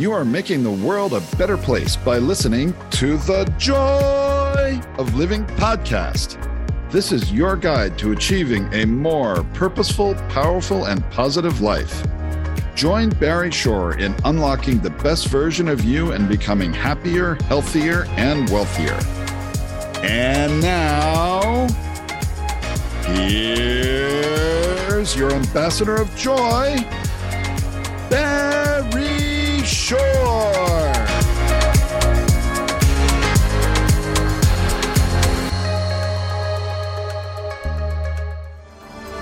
You are making the world a better place by listening to the Joy of Living podcast. This is your guide to achieving a more purposeful, powerful, and positive life. Join Barry Shore in unlocking the best version of you and becoming happier, healthier, and wealthier. And now, here's your ambassador of joy, Barry Shore.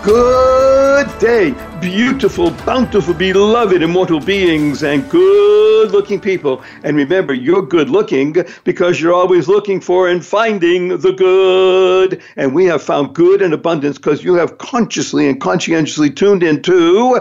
Good day, beautiful, bountiful, beloved, immortal beings, and good looking people. And remember, you're good looking because you're always looking for and finding the good. And we have found good in abundance because you have consciously and conscientiously tuned into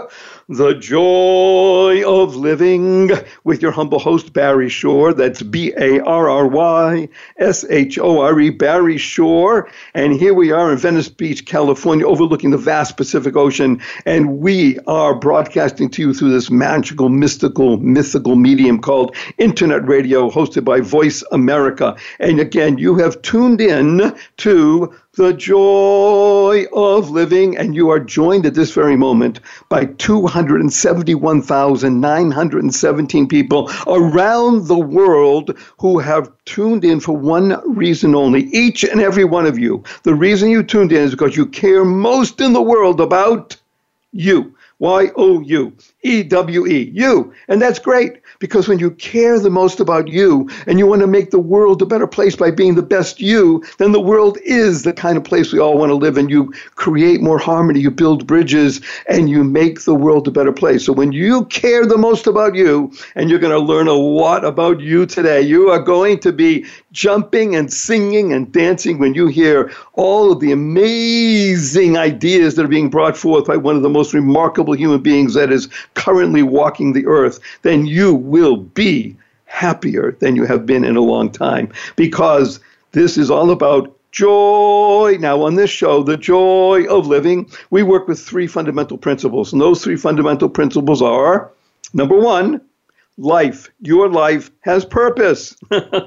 the Joy of Living with your humble host, Barry Shore. That's B A R R Y S H O R E, Barry Shore. And here we are in Venice Beach, California, overlooking the vast Pacific Ocean. And we are broadcasting to you through this magical, mystical, mythical medium called Internet Radio, hosted by Voice America. And again, you have tuned in to the joy of living, and you are joined at this very moment by 271,917 people around the world who have tuned in for one reason only. Each and every one of you. The reason you tuned in is because you care most in the world about you. Y O U E W E, you. And that's great because when you care the most about you and you want to make the world a better place by being the best you, then the world is the kind of place we all want to live in. You create more harmony, you build bridges, and you make the world a better place. So when you care the most about you, and you're going to learn a lot about you today, you are going to be jumping and singing and dancing when you hear all of the amazing ideas that are being brought forth by one of the most remarkable human beings that is currently walking the earth, then you will be happier than you have been in a long time because this is all about joy. Now, on this show, the joy of living, we work with three fundamental principles. And those three fundamental principles are number one, life. Your life has purpose.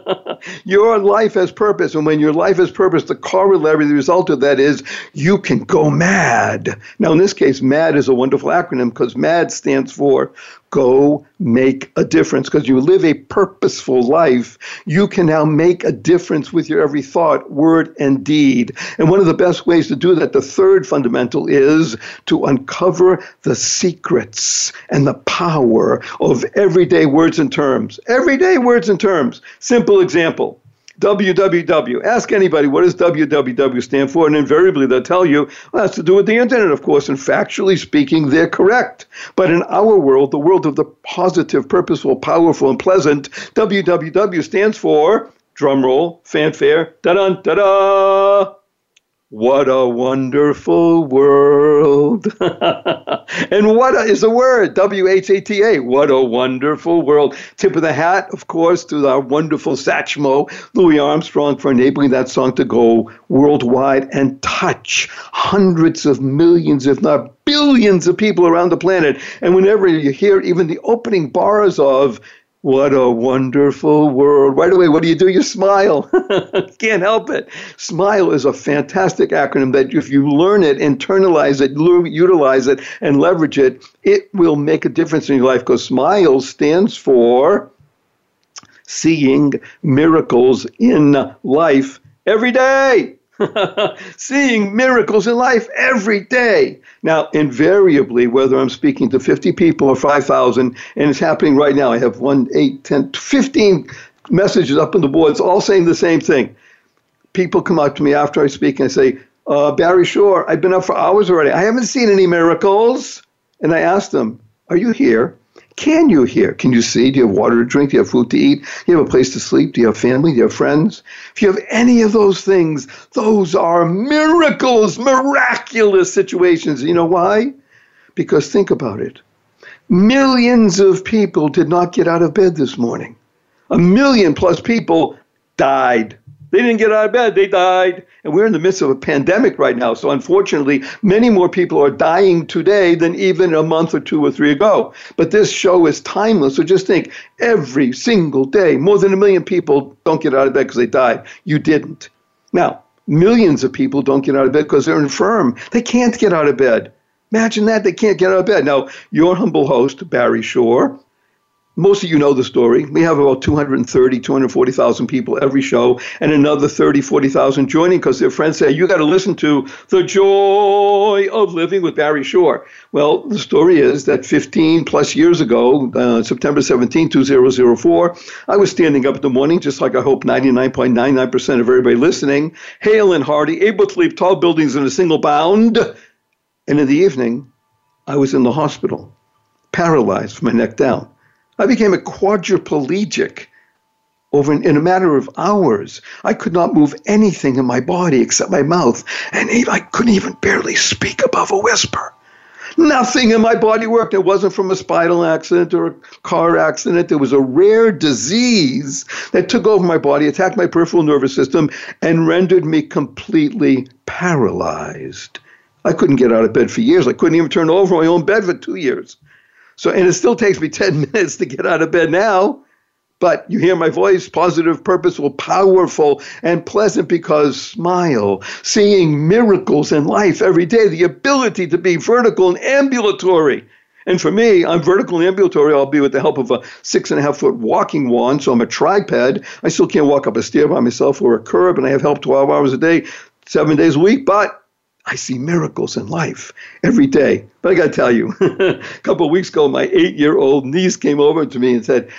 your life has purpose. And when your life has purpose, the corollary, the result of that is you can go mad. Now, in this case, MAD is a wonderful acronym because MAD stands for go make a difference because you live a purposeful life. You can now make a difference with your every thought, word, and deed. And one of the best ways to do that, the third fundamental, is to uncover the secrets and the power of everyday words and terms. Everyday words and terms. Simple example. Www. Ask anybody what does www stand for, and invariably they'll tell you well, that's to do with the internet, of course. And factually speaking, they're correct. But in our world, the world of the positive, purposeful, powerful, and pleasant, www stands for drumroll, fanfare, da da da da. What a wonderful world. and what a, is word? W H A T A. What a wonderful world. Tip of the hat, of course, to our wonderful Satchmo, Louis Armstrong, for enabling that song to go worldwide and touch hundreds of millions, if not billions, of people around the planet. And whenever you hear even the opening bars of what a wonderful world. Right away, what do you do? You smile. Can't help it. SMILE is a fantastic acronym that if you learn it, internalize it, utilize it, and leverage it, it will make a difference in your life because SMILE stands for seeing miracles in life every day. Seeing miracles in life every day. Now, invariably, whether I'm speaking to 50 people or 5,000, and it's happening right now, I have 1, 8, 10, 15 messages up on the boards all saying the same thing. People come up to me after I speak and say, uh, Barry Shore, I've been up for hours already. I haven't seen any miracles. And I ask them, Are you here? Can you hear? Can you see? Do you have water to drink? Do you have food to eat? Do you have a place to sleep? Do you have family? Do you have friends? If you have any of those things, those are miracles, miraculous situations. You know why? Because think about it. Millions of people did not get out of bed this morning. A million plus people died. They didn't get out of bed, they died. And we're in the midst of a pandemic right now. So unfortunately, many more people are dying today than even a month or two or three ago. But this show is timeless. So just think every single day, more than a million people don't get out of bed because they died. You didn't. Now, millions of people don't get out of bed because they're infirm. They can't get out of bed. Imagine that. They can't get out of bed. Now, your humble host, Barry Shore, most of you know the story. We have about 230, 240,000 people every show, and another 30, 40,000 joining because their friends say, You got to listen to The Joy of Living with Barry Shore. Well, the story is that 15 plus years ago, uh, September 17, 2004, I was standing up in the morning, just like I hope 99.99% of everybody listening, hale and hearty, able to leap tall buildings in a single bound. And in the evening, I was in the hospital, paralyzed from my neck down. I became a quadriplegic over in, in, a matter of hours. I could not move anything in my body except my mouth, and I couldn't even barely speak above a whisper. Nothing in my body worked. It wasn't from a spinal accident or a car accident. It was a rare disease that took over my body, attacked my peripheral nervous system, and rendered me completely paralyzed. I couldn't get out of bed for years. I couldn't even turn over my own bed for two years. So, and it still takes me 10 minutes to get out of bed now. But you hear my voice, positive, purposeful, powerful, and pleasant because smile, seeing miracles in life every day, the ability to be vertical and ambulatory. And for me, I'm vertical and ambulatory, I'll be with the help of a six and a half foot walking wand, so I'm a tripod. I still can't walk up a stair by myself or a curb, and I have help 12 hours a day, seven days a week, but I see miracles in life every day. But I got to tell you, a couple of weeks ago, my eight year old niece came over to me and said,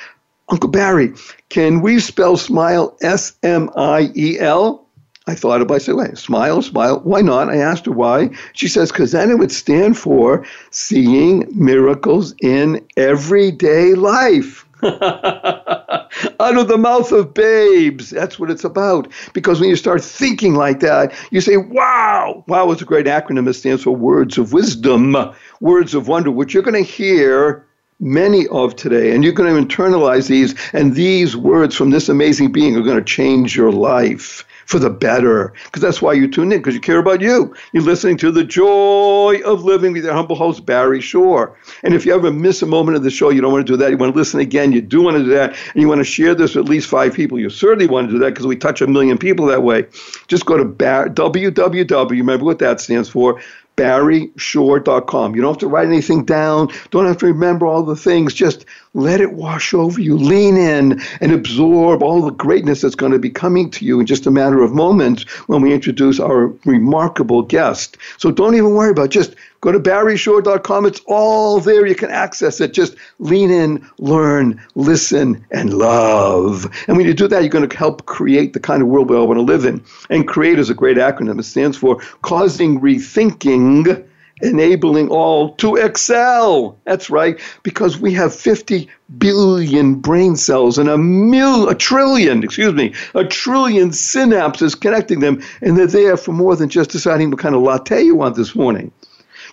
Uncle Barry, can we spell smile S M I E L? I thought about it. I said, wait, smile, smile. Why not? I asked her why. She says, because then it would stand for seeing miracles in everyday life. Out of the mouth of babes. That's what it's about. Because when you start thinking like that, you say, wow. Wow is a great acronym. It stands for words of wisdom, words of wonder, which you're going to hear many of today. And you're going to internalize these. And these words from this amazing being are going to change your life for the better. Because that's why you tune in, because you care about you. You're listening to The Joy of Living with your humble host, Barry Shore. And if you ever miss a moment of the show, you don't want to do that, you want to listen again, you do want to do that, and you want to share this with at least five people, you certainly want to do that because we touch a million people that way. Just go to bar- www, remember what that stands for, barryshore.com. You don't have to write anything down, don't have to remember all the things. Just let it wash over you. Lean in and absorb all the greatness that's going to be coming to you in just a matter of moments when we introduce our remarkable guest. So don't even worry about it. Just Go to barryshore.com. It's all there. You can access it. Just lean in, learn, listen, and love. And when you do that, you're going to help create the kind of world we all want to live in. And CREATE is a great acronym. It stands for Causing Rethinking enabling all to excel. That's right, because we have 50 billion brain cells and a mil, a trillion, excuse me, a trillion synapses connecting them, and they're there for more than just deciding what kind of latte you want this morning.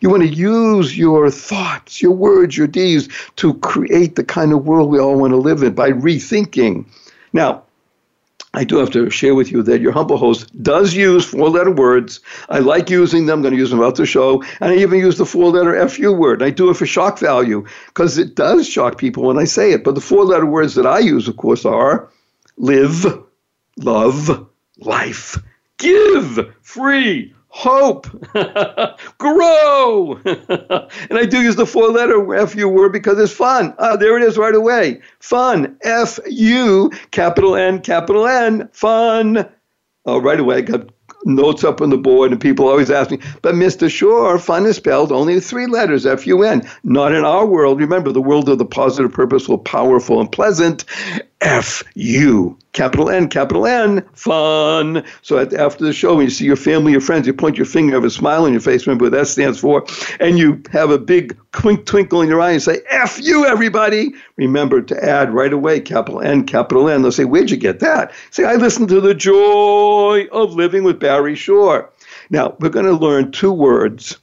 You want to use your thoughts, your words, your deeds to create the kind of world we all want to live in by rethinking. Now, I do have to share with you that your humble host does use four letter words. I like using them. I'm going to use them throughout the show. And I even use the four letter FU word. I do it for shock value because it does shock people when I say it. But the four letter words that I use, of course, are live, love, life, give, free, hope, grow. and I do use the four letter FU word because it's fun. Ah, there it is right away. Fun. F U, capital N, capital N, fun. Oh, right away, I got notes up on the board, and people always ask me, but Mr. Shore, fun is spelled only three letters, F U N. Not in our world. Remember, the world of the positive, purposeful, powerful, and pleasant. F U, capital N, capital N, fun. So at, after the show, when you see your family, your friends, you point your finger, have a smile on your face, remember what that stands for, and you have a big twink, twinkle in your eye and say, F you, everybody. Remember to add right away, capital N, capital N. They'll say, Where'd you get that? Say, I listened to The Joy of Living with Barry Shore. Now, we're going to learn two words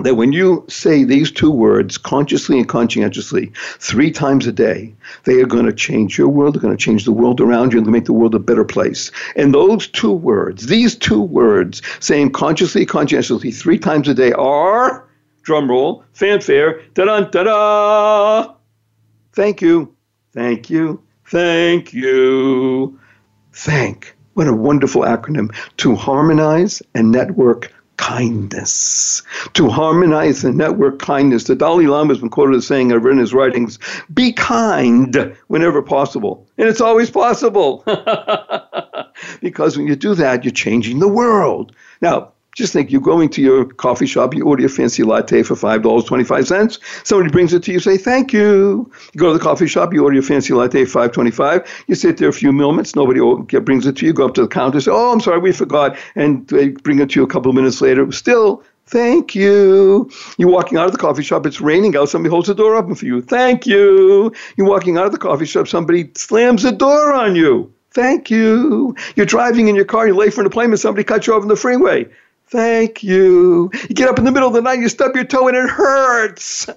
that when you say these two words consciously and conscientiously three times a day, they are going to change your world, they're going to change the world around you, and make the world a better place. And those two words, these two words, saying consciously, conscientiously three times a day are, drum roll, fanfare, da da da da. Thank you, thank you, thank you, thank. What a wonderful acronym to harmonize and network kindness. To harmonize the network kindness. The Dalai Lama has been quoted as saying, I've written his writings, be kind whenever possible. And it's always possible. because when you do that, you're changing the world. Now, just think you're going to your coffee shop, you order a fancy latte for $5.25. Somebody brings it to you, say thank you. You go to the coffee shop, you order your fancy latte for $5.25. You sit there a few moments, nobody brings it to you, go up to the counter, say, oh, I'm sorry, we forgot. And they bring it to you a couple of minutes later. Still, Thank you. You're walking out of the coffee shop, it's raining out, somebody holds the door open for you. Thank you. You're walking out of the coffee shop, somebody slams the door on you. Thank you. You're driving in your car, you're late for an appointment, somebody cuts you off on the freeway. Thank you. You get up in the middle of the night, you stub your toe, and it hurts.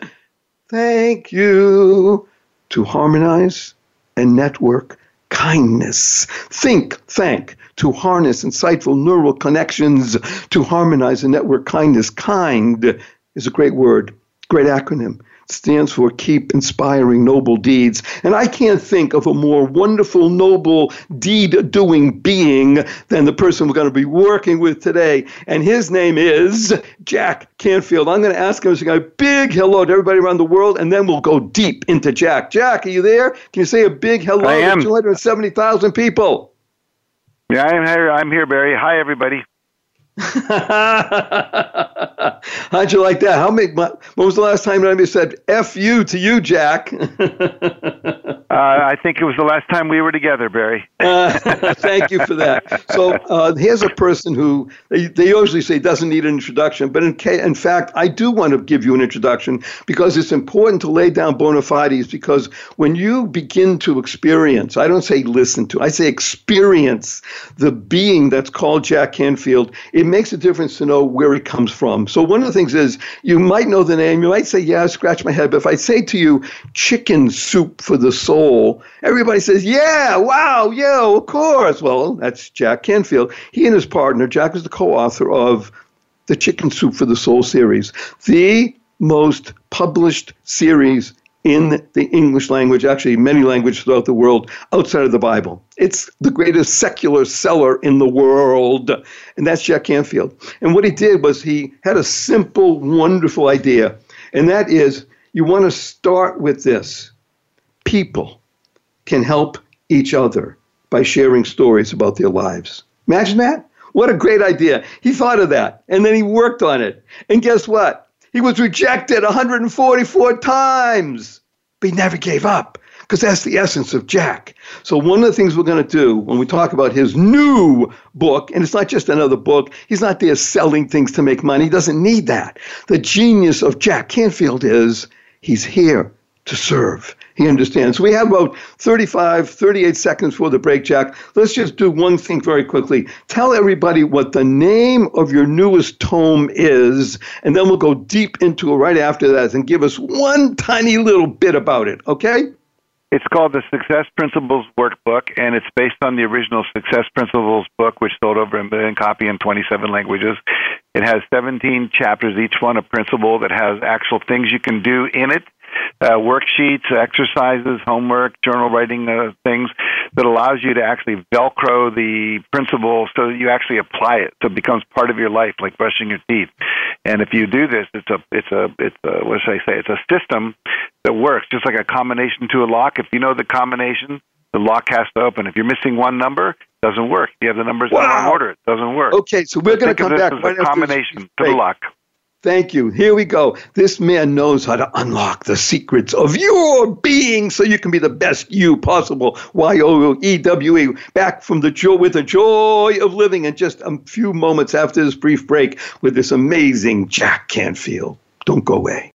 Thank you. To harmonize and network kindness. Think, thank. To harness insightful neural connections. To harmonize and network kindness. Kind is a great word, great acronym stands for Keep Inspiring Noble Deeds. And I can't think of a more wonderful, noble, deed doing being than the person we're going to be working with today. And his name is Jack Canfield. I'm going to ask him to say a big hello to everybody around the world, and then we'll go deep into Jack. Jack, are you there? Can you say a big hello to 270,000 people? Yeah, I'm here. I'm here, Barry. Hi, everybody. How'd you like that? How many? When was the last time anybody said "f you" to you, Jack? Uh, I think it was the last time we were together, Barry. uh, thank you for that. So uh, here's a person who they, they usually say doesn't need an introduction, but in, in fact, I do want to give you an introduction because it's important to lay down bona fides. Because when you begin to experience, I don't say listen to, I say experience the being that's called Jack Canfield, it makes a difference to know where it comes from. So one of the things is you might know the name, you might say, yeah, scratch my head, but if I say to you, chicken soup for the soul everybody says, yeah, wow, yeah, of course. Well, that's Jack Canfield. He and his partner, Jack is the co author of the Chicken Soup for the Soul series, the most published series in the English language, actually many languages throughout the world outside of the Bible. It's the greatest secular seller in the world, and that's Jack Canfield. And what he did was he had a simple, wonderful idea, and that is you want to start with this people can help each other by sharing stories about their lives. Imagine that. What a great idea. He thought of that and then he worked on it. And guess what? He was rejected 144 times, but he never gave up because that's the essence of Jack. So, one of the things we're going to do when we talk about his new book, and it's not just another book, he's not there selling things to make money. He doesn't need that. The genius of Jack Canfield is he's here to serve. He understands. We have about 35, 38 seconds for the break, Jack. Let's just do one thing very quickly. Tell everybody what the name of your newest tome is, and then we'll go deep into it right after that and give us one tiny little bit about it, okay? It's called the Success Principles Workbook, and it's based on the original Success Principles book, which sold over a million copy in 27 languages. It has 17 chapters, each one a principle that has actual things you can do in it uh, worksheets, exercises, homework, journal writing uh, things that allows you to actually velcro the principle so that you actually apply it, so it becomes part of your life, like brushing your teeth. And if you do this, it's a it's a it's a, what should I say? It's a system that works, just like a combination to a lock. If you know the combination, the lock has to open. If you're missing one number, it doesn't work. You have the numbers wow. in the wrong order, it doesn't work. Okay, so we're going to come back. As a combination to the lock. Thank you. Here we go. This man knows how to unlock the secrets of your being so you can be the best you possible. Y O E W E. Back from the joy with the joy of living in just a few moments after this brief break with this amazing Jack Canfield. Don't go away.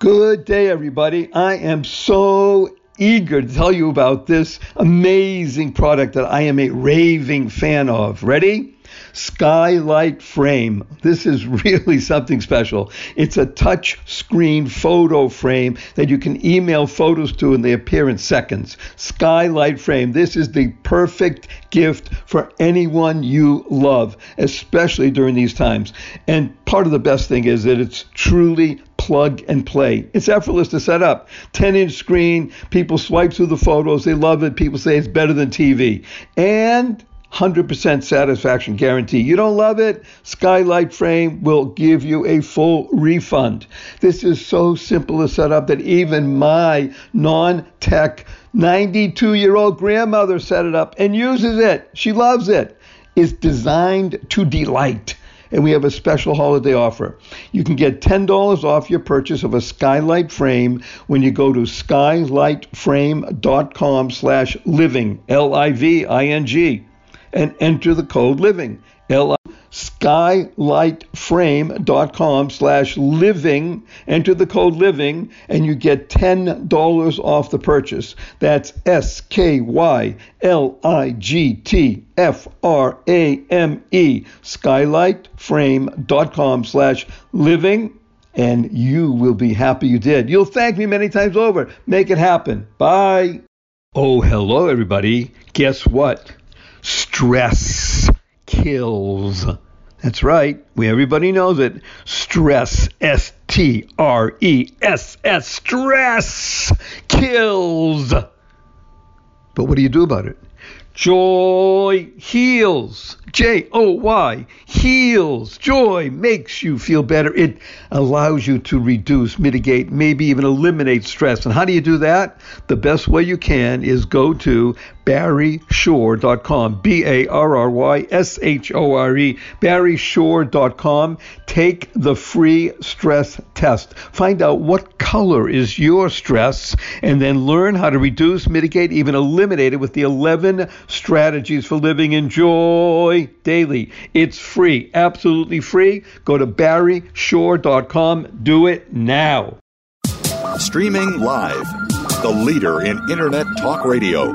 Good day, everybody. I am so eager to tell you about this amazing product that I am a raving fan of. Ready? Skylight Frame. This is really something special. It's a touch screen photo frame that you can email photos to and they appear in seconds. Skylight Frame. This is the perfect gift for anyone you love, especially during these times. And part of the best thing is that it's truly plug and play. It's effortless to set up. 10 inch screen, people swipe through the photos, they love it. People say it's better than TV. And 100% satisfaction guarantee. You don't love it? Skylight Frame will give you a full refund. This is so simple to set up that even my non tech 92 year old grandmother set it up and uses it. She loves it. It's designed to delight and we have a special holiday offer. You can get $10 off your purchase of a skylight frame when you go to skylightframe.com slash living, L-I-V-I-N-G, and enter the code living, L-I skylightframe.com slash living. Enter the code living and you get $10 off the purchase. That's S K Y L I G T F R A M E. Skylightframe.com slash living. And you will be happy you did. You'll thank me many times over. Make it happen. Bye. Oh, hello, everybody. Guess what? Stress kills. That's right. We everybody knows it. Stress, S T R E S S, stress kills. But what do you do about it? Joy heals. J O Y heals. Joy makes you feel better. It allows you to reduce, mitigate, maybe even eliminate stress. And how do you do that? The best way you can is go to barryshore.com. B A R R Y S H O R E. barryshore.com. Take the free stress test. Find out what color is your stress and then learn how to reduce, mitigate, even eliminate it with the 11 strategies for living in joy daily. It's free, absolutely free. Go to barryshore.com. Do it now. Streaming live, the leader in Internet Talk Radio,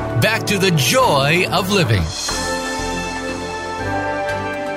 back to The Joy of Living.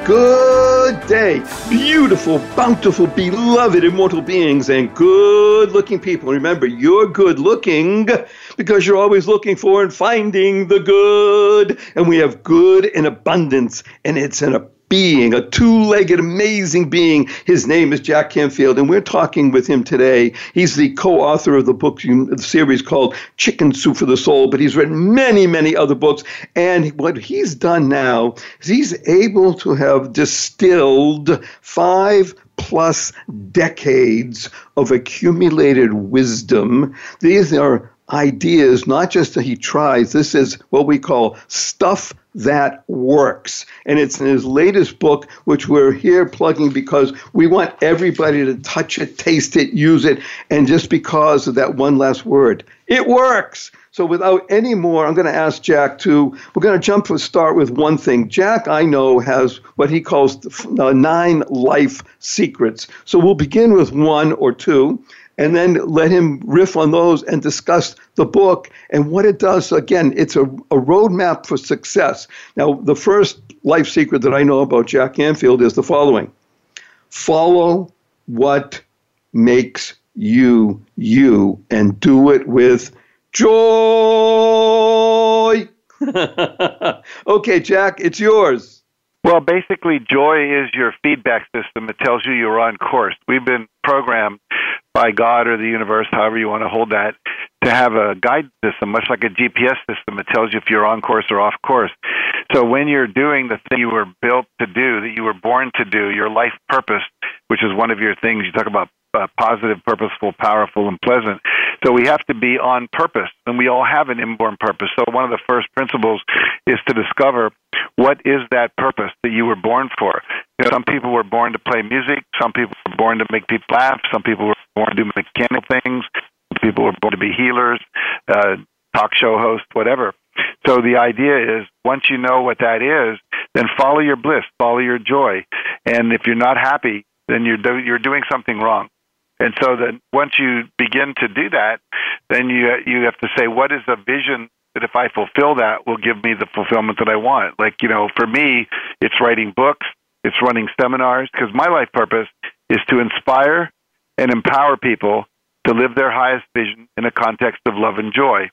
Good day, beautiful, bountiful, beloved, immortal beings, and good looking people. Remember, you're good looking because you're always looking for and finding the good. And we have good in abundance, and it's in a being, a two legged, amazing being. His name is Jack Canfield, and we're talking with him today. He's the co author of the book, the series called Chicken Soup for the Soul, but he's written many, many other books. And what he's done now is he's able to have distilled five plus decades of accumulated wisdom. These are ideas, not just that he tries. This is what we call stuff that works. And it's in his latest book, which we're here plugging because we want everybody to touch it, taste it, use it, and just because of that one last word, it works. So without any more, I'm going to ask Jack to, we're going to jump to start with one thing. Jack, I know, has what he calls the nine life secrets. So we'll begin with one or two and then let him riff on those and discuss the book and what it does. Again, it's a, a roadmap for success. Now, the first life secret that I know about Jack Canfield is the following follow what makes you you and do it with joy. okay, Jack, it's yours. Well, basically, joy is your feedback system. It tells you you're on course. We've been programmed by God or the universe, however you want to hold that, to have a guide system, much like a GPS system. that tells you if you're on course or off course. So when you're doing the thing you were built to do, that you were born to do, your life purpose, which is one of your things, you talk about uh, positive, purposeful, powerful, and pleasant. So we have to be on purpose, and we all have an inborn purpose. So one of the first principles is to discover what is that purpose that you were born for. You know, some people were born to play music. Some people were born to make people laugh. Some people were born to do mechanical things. People were born to be healers, uh, talk show hosts, whatever. So the idea is once you know what that is, then follow your bliss, follow your joy. And if you're not happy, then you're do- you're doing something wrong. And so then once you begin to do that, then you you have to say what is the vision that if I fulfill that will give me the fulfillment that I want. Like, you know, for me, it's writing books, it's running seminars because my life purpose is to inspire and empower people to live their highest vision in a context of love and joy.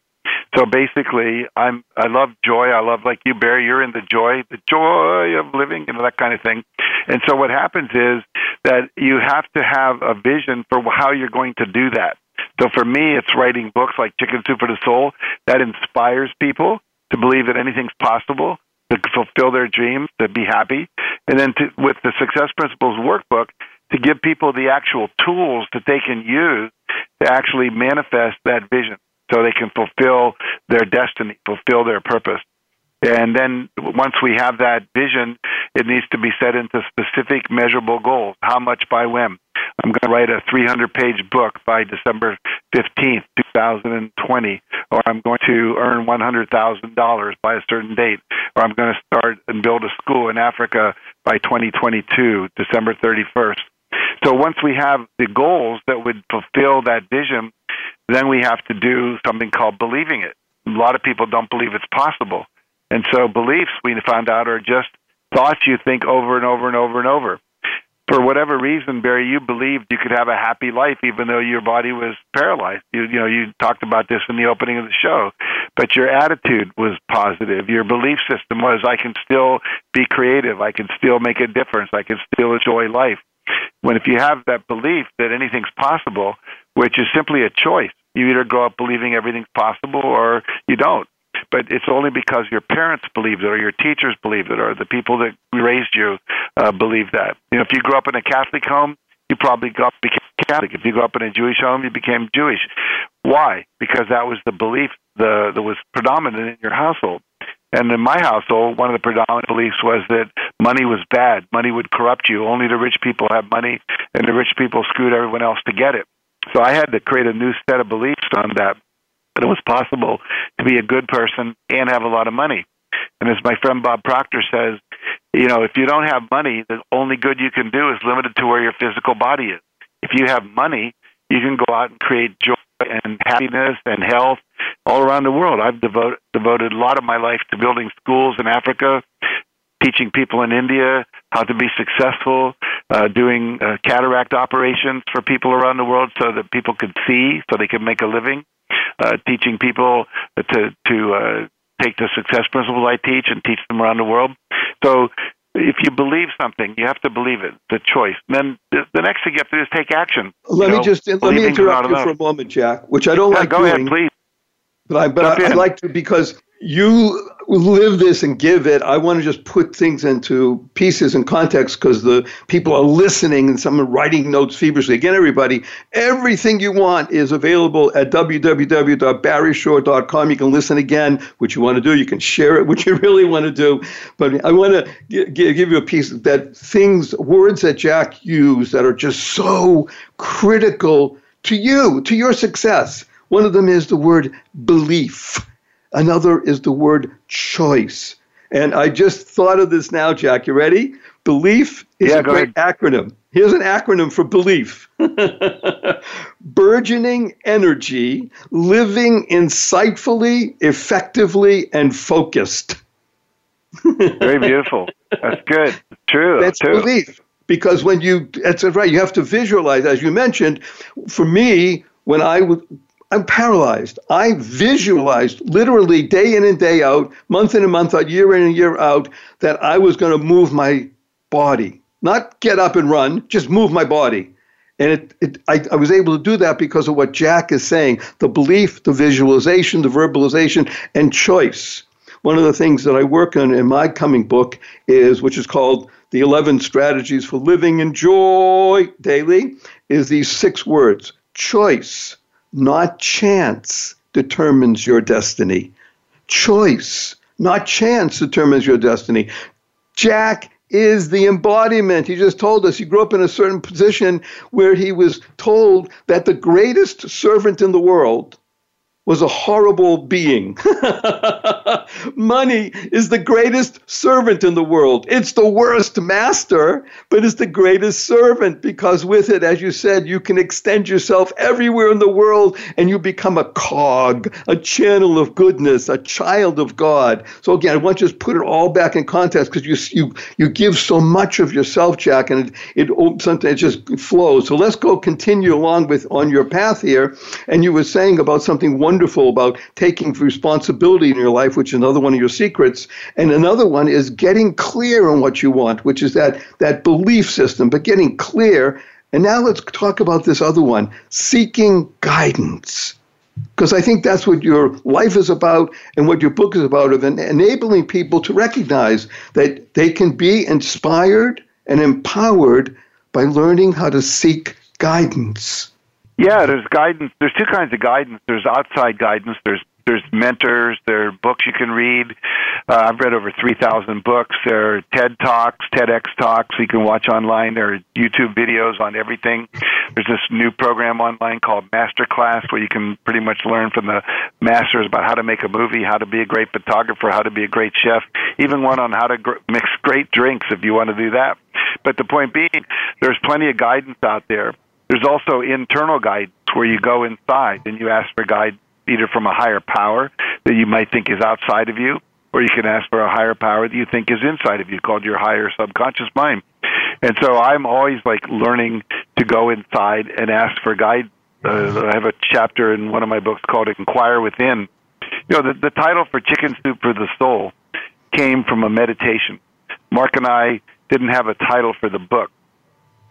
So basically, I'm I love joy. I love like you, Barry. You're in the joy, the joy of living, and that kind of thing. And so what happens is that you have to have a vision for how you're going to do that. So for me, it's writing books like Chicken Soup for the Soul that inspires people to believe that anything's possible, to fulfill their dreams, to be happy, and then to, with the Success Principles workbook to give people the actual tools that they can use to actually manifest that vision so they can fulfill their destiny, fulfill their purpose. And then once we have that vision, it needs to be set into specific measurable goals. How much by when? I'm going to write a 300 page book by December 15th, 2020, or I'm going to earn $100,000 by a certain date, or I'm going to start and build a school in Africa by 2022, December 31st. So once we have the goals that would fulfill that vision, then we have to do something called believing it. A lot of people don't believe it's possible. And so beliefs, we found out, are just thoughts you think over and over and over and over. For whatever reason, Barry, you believed you could have a happy life even though your body was paralyzed. You, you know, you talked about this in the opening of the show, but your attitude was positive. Your belief system was, I can still be creative. I can still make a difference. I can still enjoy life. When if you have that belief that anything's possible, which is simply a choice, you either grow up believing everything's possible or you don't but it's only because your parents believed it or your teachers believed it or the people that raised you uh, believe that. You know, if you grew up in a Catholic home, you probably got became Catholic. If you grew up in a Jewish home, you became Jewish. Why? Because that was the belief the, that was predominant in your household. And in my household, one of the predominant beliefs was that money was bad. Money would corrupt you. Only the rich people have money, and the rich people screwed everyone else to get it. So I had to create a new set of beliefs on that that it was possible to be a good person and have a lot of money. And as my friend Bob Proctor says, you know, if you don't have money, the only good you can do is limited to where your physical body is. If you have money, you can go out and create joy and happiness and health all around the world. I've devoted devoted a lot of my life to building schools in Africa, teaching people in India how to be successful, uh, doing uh, cataract operations for people around the world so that people could see, so they could make a living uh, teaching people to to uh, take the success principles I teach and teach them around the world. So if you believe something, you have to believe it. The choice. And then the, next thing you have to do is take action. Let you me know, just let me interrupt you for a moment, Jack, which I don't yeah, like go doing. ahead, please. But I but I, I'd like to because you live this and give it. I want to just put things into pieces and context because the people are listening and some are writing notes feverishly. Again, everybody, everything you want is available at www.barryshore.com. You can listen again, what you want to do. You can share it, what you really want to do. But I want to give you a piece that things, words that Jack used that are just so critical to you, to your success. One of them is the word belief. Another is the word choice. And I just thought of this now, Jack. You ready? Belief is Yeah, a great acronym. Here's an acronym for belief burgeoning energy, living insightfully, effectively, and focused. Very beautiful. That's good. True. That's true. belief. Because when you, that's right, you have to visualize, as you mentioned. For me, when I was, I'm paralyzed. I visualized literally day in and day out, month in and month out, year in and year out, that I was going to move my body, not get up and run, just move my body. And it, it, I, I was able to do that because of what Jack is saying the belief, the visualization, the verbalization, and choice. One of the things that I work on in my coming book is, which is called The 11 Strategies for Living in Joy Daily, is these six words choice, not chance, determines your destiny. Choice, not chance, determines your destiny. Jack is the embodiment. He just told us he grew up in a certain position where he was told that the greatest servant in the world was a horrible being. Money is the greatest servant in the world. It's the worst master, but it's the greatest servant because with it, as you said, you can extend yourself everywhere in the world and you become a cog, a channel of goodness, a child of God. So again, I want to just put it all back in context because you, you, you give so much of yourself, Jack, and it, it sometimes just flows. So let's go continue along with on your path here. And you were saying about something wonderful wonderful about taking responsibility in your life, which is another one of your secrets. And another one is getting clear on what you want, which is that, that belief system, but getting clear. And now let's talk about this other one seeking guidance. Because I think that's what your life is about and what your book is about, of enabling people to recognize that they can be inspired and empowered by learning how to seek guidance. Yeah, there's guidance. There's two kinds of guidance. There's outside guidance. There's there's mentors. There are books you can read. Uh, I've read over 3,000 books. There are TED Talks, TEDx Talks you can watch online. There are YouTube videos on everything. There's this new program online called Masterclass where you can pretty much learn from the masters about how to make a movie, how to be a great photographer, how to be a great chef, even one on how to gr- mix great drinks if you want to do that. But the point being, there's plenty of guidance out there. There's also internal guidance where you go inside and you ask for guidance either from a higher power that you might think is outside of you, or you can ask for a higher power that you think is inside of you, called your higher subconscious mind. And so I'm always like learning to go inside and ask for guidance. Uh, I have a chapter in one of my books called Inquire Within. You know, the, the title for Chicken Soup for the Soul came from a meditation. Mark and I didn't have a title for the book.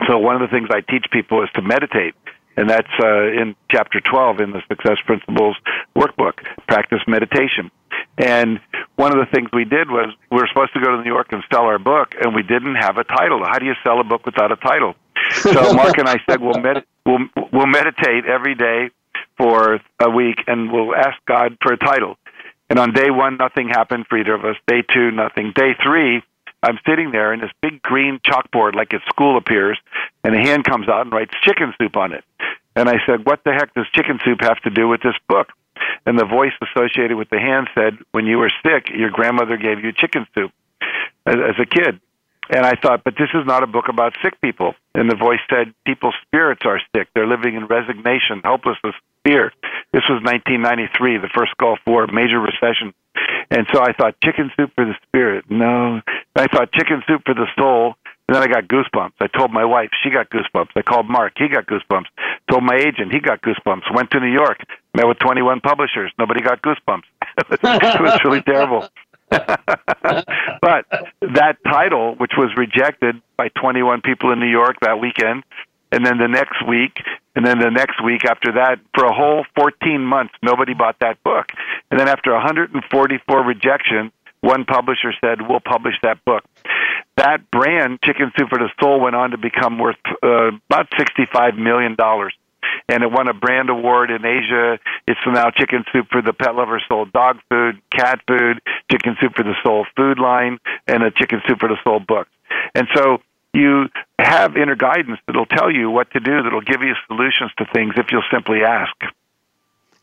So one of the things I teach people is to meditate. And that's uh, in chapter 12 in the Success Principles workbook, practice meditation. And one of the things we did was we were supposed to go to New York and sell our book, and we didn't have a title. How do you sell a book without a title? So Mark and I said, we'll, med- we'll, we'll meditate every day for a week, and we'll ask God for a title. And on day one, nothing happened for either of us. Day two, nothing. Day three, I'm sitting there, and this big green chalkboard, like at school, appears, and a hand comes out and writes chicken soup on it. And I said, What the heck does chicken soup have to do with this book? And the voice associated with the hand said, When you were sick, your grandmother gave you chicken soup as, as a kid. And I thought, but this is not a book about sick people. And the voice said, people's spirits are sick. They're living in resignation, hopelessness, fear. This was 1993, the first Gulf War, major recession. And so I thought, chicken soup for the spirit. No. I thought, chicken soup for the soul. And then I got goosebumps. I told my wife, she got goosebumps. I called Mark, he got goosebumps. Told my agent, he got goosebumps. Went to New York, met with 21 publishers. Nobody got goosebumps. it was really terrible. but that title, which was rejected by 21 people in New York that weekend, and then the next week, and then the next week after that, for a whole 14 months, nobody bought that book. And then after 144 rejections, one publisher said, "We'll publish that book." That brand, Chicken Soup for the Soul, went on to become worth uh, about 65 million dollars and it won a brand award in Asia. It's now Chicken Soup for the Pet Lover Soul dog food, cat food, Chicken Soup for the Soul food line, and a Chicken Soup for the Soul book. And so you have inner guidance that'll tell you what to do, that'll give you solutions to things if you'll simply ask.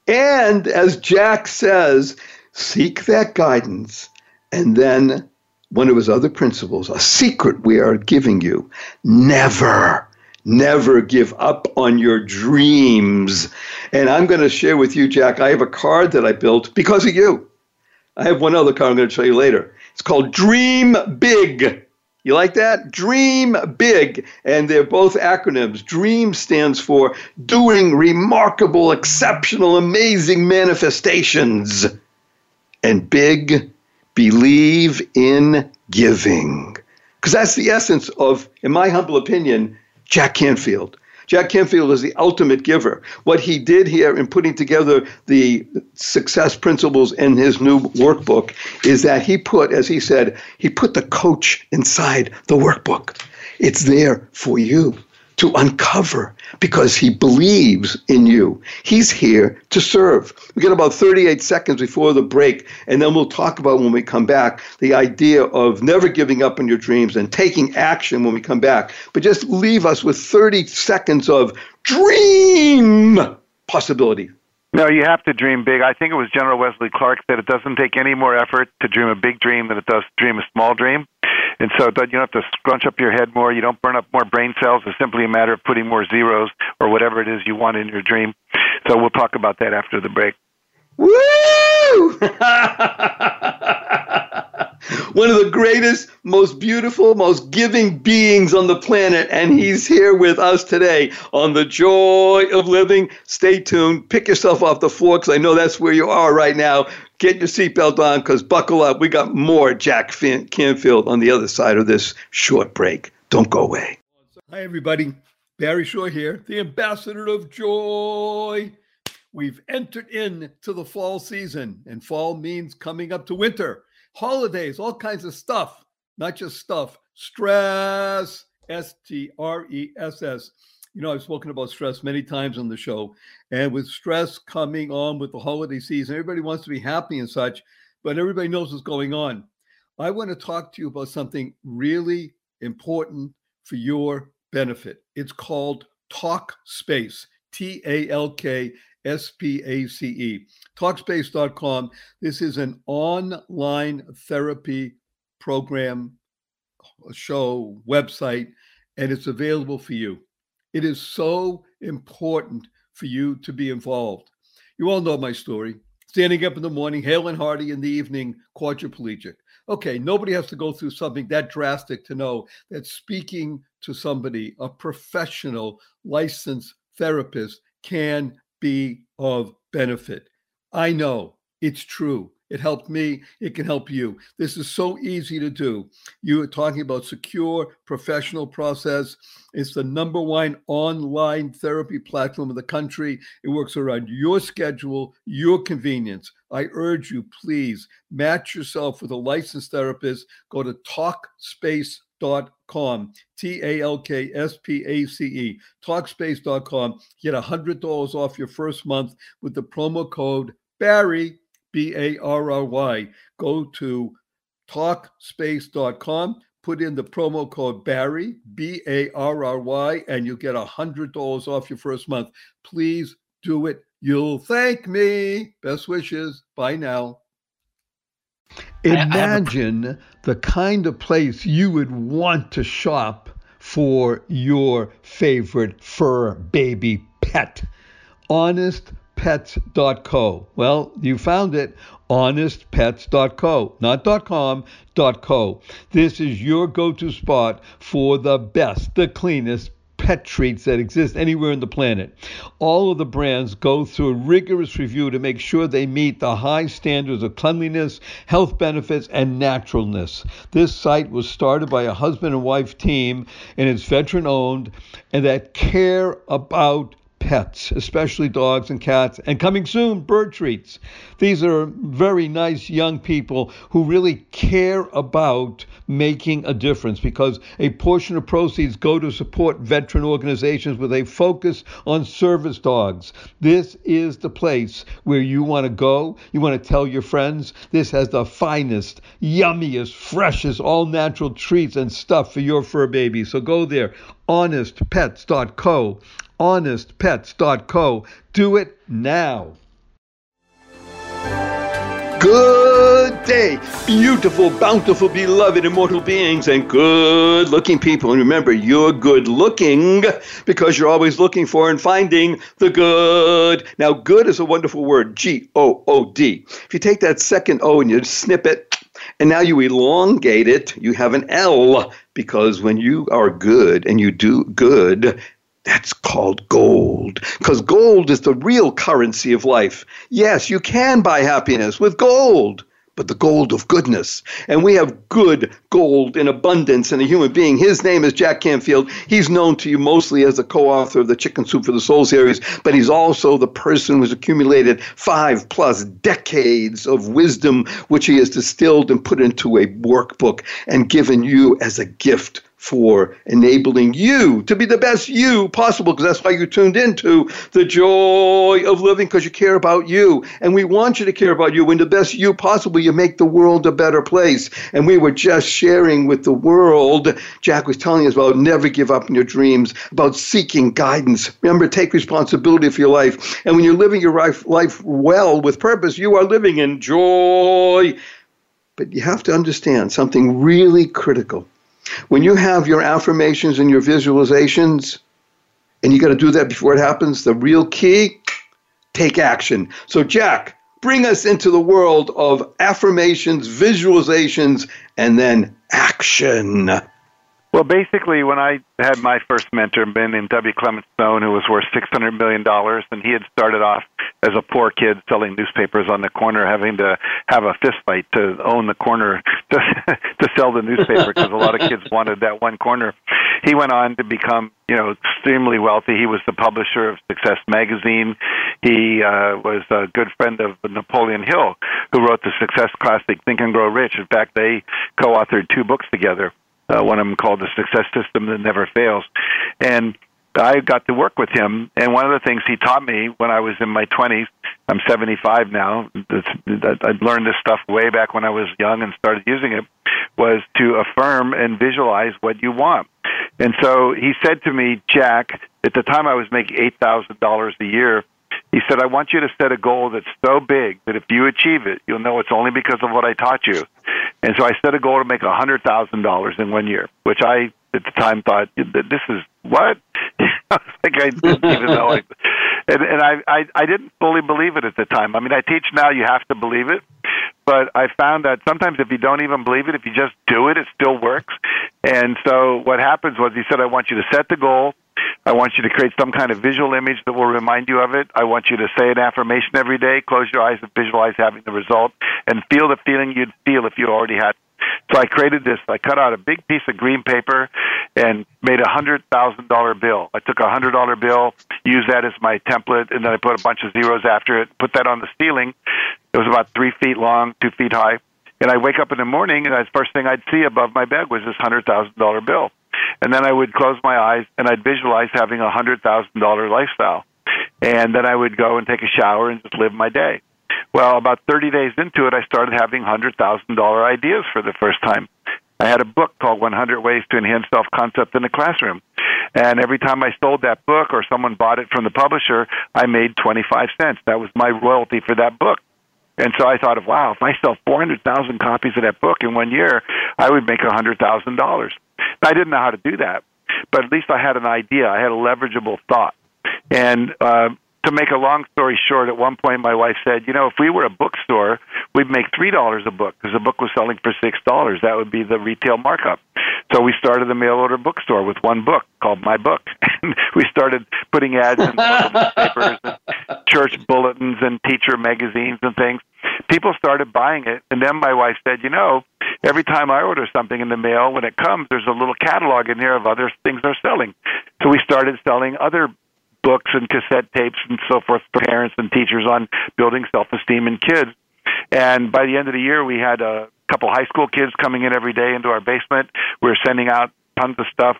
And as Jack says, seek that guidance. And then one of his other principles, a secret we are giving you never Never give up on your dreams. And I'm going to share with you, Jack, I have a card that I built because of you. I have one other card I'm going to show you later. It's called Dream Big. You like that? Dream Big. And they're both acronyms. Dream stands for doing remarkable, exceptional, amazing manifestations. And big, believe in giving. Because that's the essence of, in my humble opinion, Jack Canfield. Jack Canfield is the ultimate giver. What he did here in putting together the success principles in his new workbook is that he put, as he said, he put the coach inside the workbook. It's there for you to uncover because he believes in you. He's here to serve. We got about 38 seconds before the break, and then we'll talk about when we come back the idea of never giving up on your dreams and taking action when we come back. But just leave us with 30 seconds of dream possibility. No, you have to dream big. I think it was General Wesley Clark said it doesn't take any more effort to dream a big dream than it does dream a small dream. And so you don't have to scrunch up your head more. You don't burn up more brain cells. It's simply a matter of putting more zeros or whatever it is you want in your dream. So we'll talk about that after the break. Woo! One of the greatest, most beautiful, most giving beings on the planet, and he's here with us today on the joy of living. Stay tuned. Pick yourself off the floor because I know that's where you are right now. Get your seatbelt on because buckle up. We got more Jack Canfield on the other side of this short break. Don't go away. Hi, everybody. Barry Shore here, the ambassador of joy. We've entered into the fall season, and fall means coming up to winter, holidays, all kinds of stuff, not just stuff, stress, S T R E S S. You know, I've spoken about stress many times on the show. And with stress coming on with the holiday season, everybody wants to be happy and such, but everybody knows what's going on. I want to talk to you about something really important for your benefit. It's called Talk Space, T A L K S P A C E. Talkspace.com. This is an online therapy program, show, website, and it's available for you. It is so important for you to be involved. You all know my story. Standing up in the morning, hale and hearty in the evening, quadriplegic. Okay, nobody has to go through something that drastic to know that speaking to somebody, a professional, licensed therapist, can be of benefit. I know it's true. It helped me. It can help you. This is so easy to do. You are talking about secure professional process. It's the number one online therapy platform in the country. It works around your schedule, your convenience. I urge you, please match yourself with a licensed therapist. Go to talkspace.com, T A L K S P A C E, talkspace.com. Get $100 off your first month with the promo code Barry B A R R Y. Go to talkspace.com, put in the promo code Barry, B A R R Y, and you'll get $100 off your first month. Please do it. You'll thank me. Best wishes. Bye now. Imagine the kind of place you would want to shop for your favorite fur baby pet. Honest honestpets.co. Well, you found it, honestpets.co, not .com, .co. This is your go-to spot for the best, the cleanest pet treats that exist anywhere on the planet. All of the brands go through a rigorous review to make sure they meet the high standards of cleanliness, health benefits, and naturalness. This site was started by a husband and wife team, and it's veteran owned, and that care about pets, especially dogs and cats, and coming soon, bird treats. These are very nice young people who really care about making a difference because a portion of proceeds go to support veteran organizations with a focus on service dogs. This is the place where you want to go. You want to tell your friends this has the finest, yummiest, freshest, all natural treats and stuff for your fur baby. So go there, honestpets.co honestpets.co. Do it now. Good day, beautiful, bountiful, beloved, immortal beings, and good looking people. And remember, you're good looking because you're always looking for and finding the good. Now, good is a wonderful word G O O D. If you take that second O and you snip it, and now you elongate it, you have an L because when you are good and you do good, that's called gold. Because gold is the real currency of life. Yes, you can buy happiness with gold, but the gold of goodness. And we have good gold in abundance in a human being. His name is Jack Canfield. He's known to you mostly as the co author of the Chicken Soup for the Soul series, but he's also the person who's accumulated five plus decades of wisdom, which he has distilled and put into a workbook and given you as a gift for enabling you to be the best you possible because that's why you tuned into the joy of living because you care about you. And we want you to care about you. When the best you possible you make the world a better place. And we were just sharing with the world jack was telling us about never give up on your dreams about seeking guidance. Remember take responsibility for your life. And when you're living your life, life well with purpose you are living in joy. But you have to understand something really critical when you have your affirmations and your visualizations, and you got to do that before it happens, the real key, take action. So, Jack, bring us into the world of affirmations, visualizations, and then action. Well, basically, when I had my first mentor, been in W. Clement Stone, who was worth six hundred million dollars, and he had started off as a poor kid selling newspapers on the corner, having to have a fist fight to own the corner to, to sell the newspaper because a lot of kids wanted that one corner. He went on to become, you know, extremely wealthy. He was the publisher of Success magazine. He uh, was a good friend of Napoleon Hill, who wrote the success classic Think and Grow Rich. In fact, they co-authored two books together uh, one of them called the Success System That Never Fails. And I got to work with him, and one of the things he taught me when I was in my 20s, I'm 75 now, I learned this stuff way back when I was young and started using it, was to affirm and visualize what you want. And so he said to me, Jack, at the time I was making $8,000 a year, he said, I want you to set a goal that's so big that if you achieve it, you'll know it's only because of what I taught you. And so I set a goal to make a $100,000 in one year, which I, at the time, thought, this is what? I think I didn't even know it. And, and I, I, I didn't fully believe it at the time. I mean, I teach now you have to believe it. But I found that sometimes if you don't even believe it, if you just do it, it still works. And so what happens was he said, I want you to set the goal I want you to create some kind of visual image that will remind you of it. I want you to say an affirmation every day, close your eyes and visualize having the result, and feel the feeling you'd feel if you already had. So I created this. I cut out a big piece of green paper and made a hundred thousand dollar bill. I took a hundred dollar bill, used that as my template, and then I put a bunch of zeros after it. Put that on the ceiling. It was about three feet long, two feet high. And I wake up in the morning, and the first thing I'd see above my bed was this hundred thousand dollar bill. And then I would close my eyes and I'd visualize having a hundred thousand dollar lifestyle. And then I would go and take a shower and just live my day. Well, about 30 days into it, I started having $100,000 ideas for the first time. I had a book called 100 Ways to Enhance Self Concept in the Classroom. And every time I sold that book or someone bought it from the publisher, I made 25 cents. That was my royalty for that book. And so I thought of, wow, if I sell 400,000 copies of that book in one year, I would make $100,000. I didn't know how to do that, but at least I had an idea. I had a leverageable thought. And uh, to make a long story short, at one point my wife said, "You know, if we were a bookstore, we'd make three dollars a book because the book was selling for six dollars. That would be the retail markup." So we started the mail order bookstore with one book called My Book, and we started putting ads in newspapers, church bulletins, and teacher magazines and things. People started buying it, and then my wife said, "You know, every time I order something in the mail, when it comes, there's a little catalog in here of other things they're selling." So we started selling other books and cassette tapes and so forth for parents and teachers on building self esteem in kids. And by the end of the year, we had a couple high school kids coming in every day into our basement. We were sending out tons of stuff.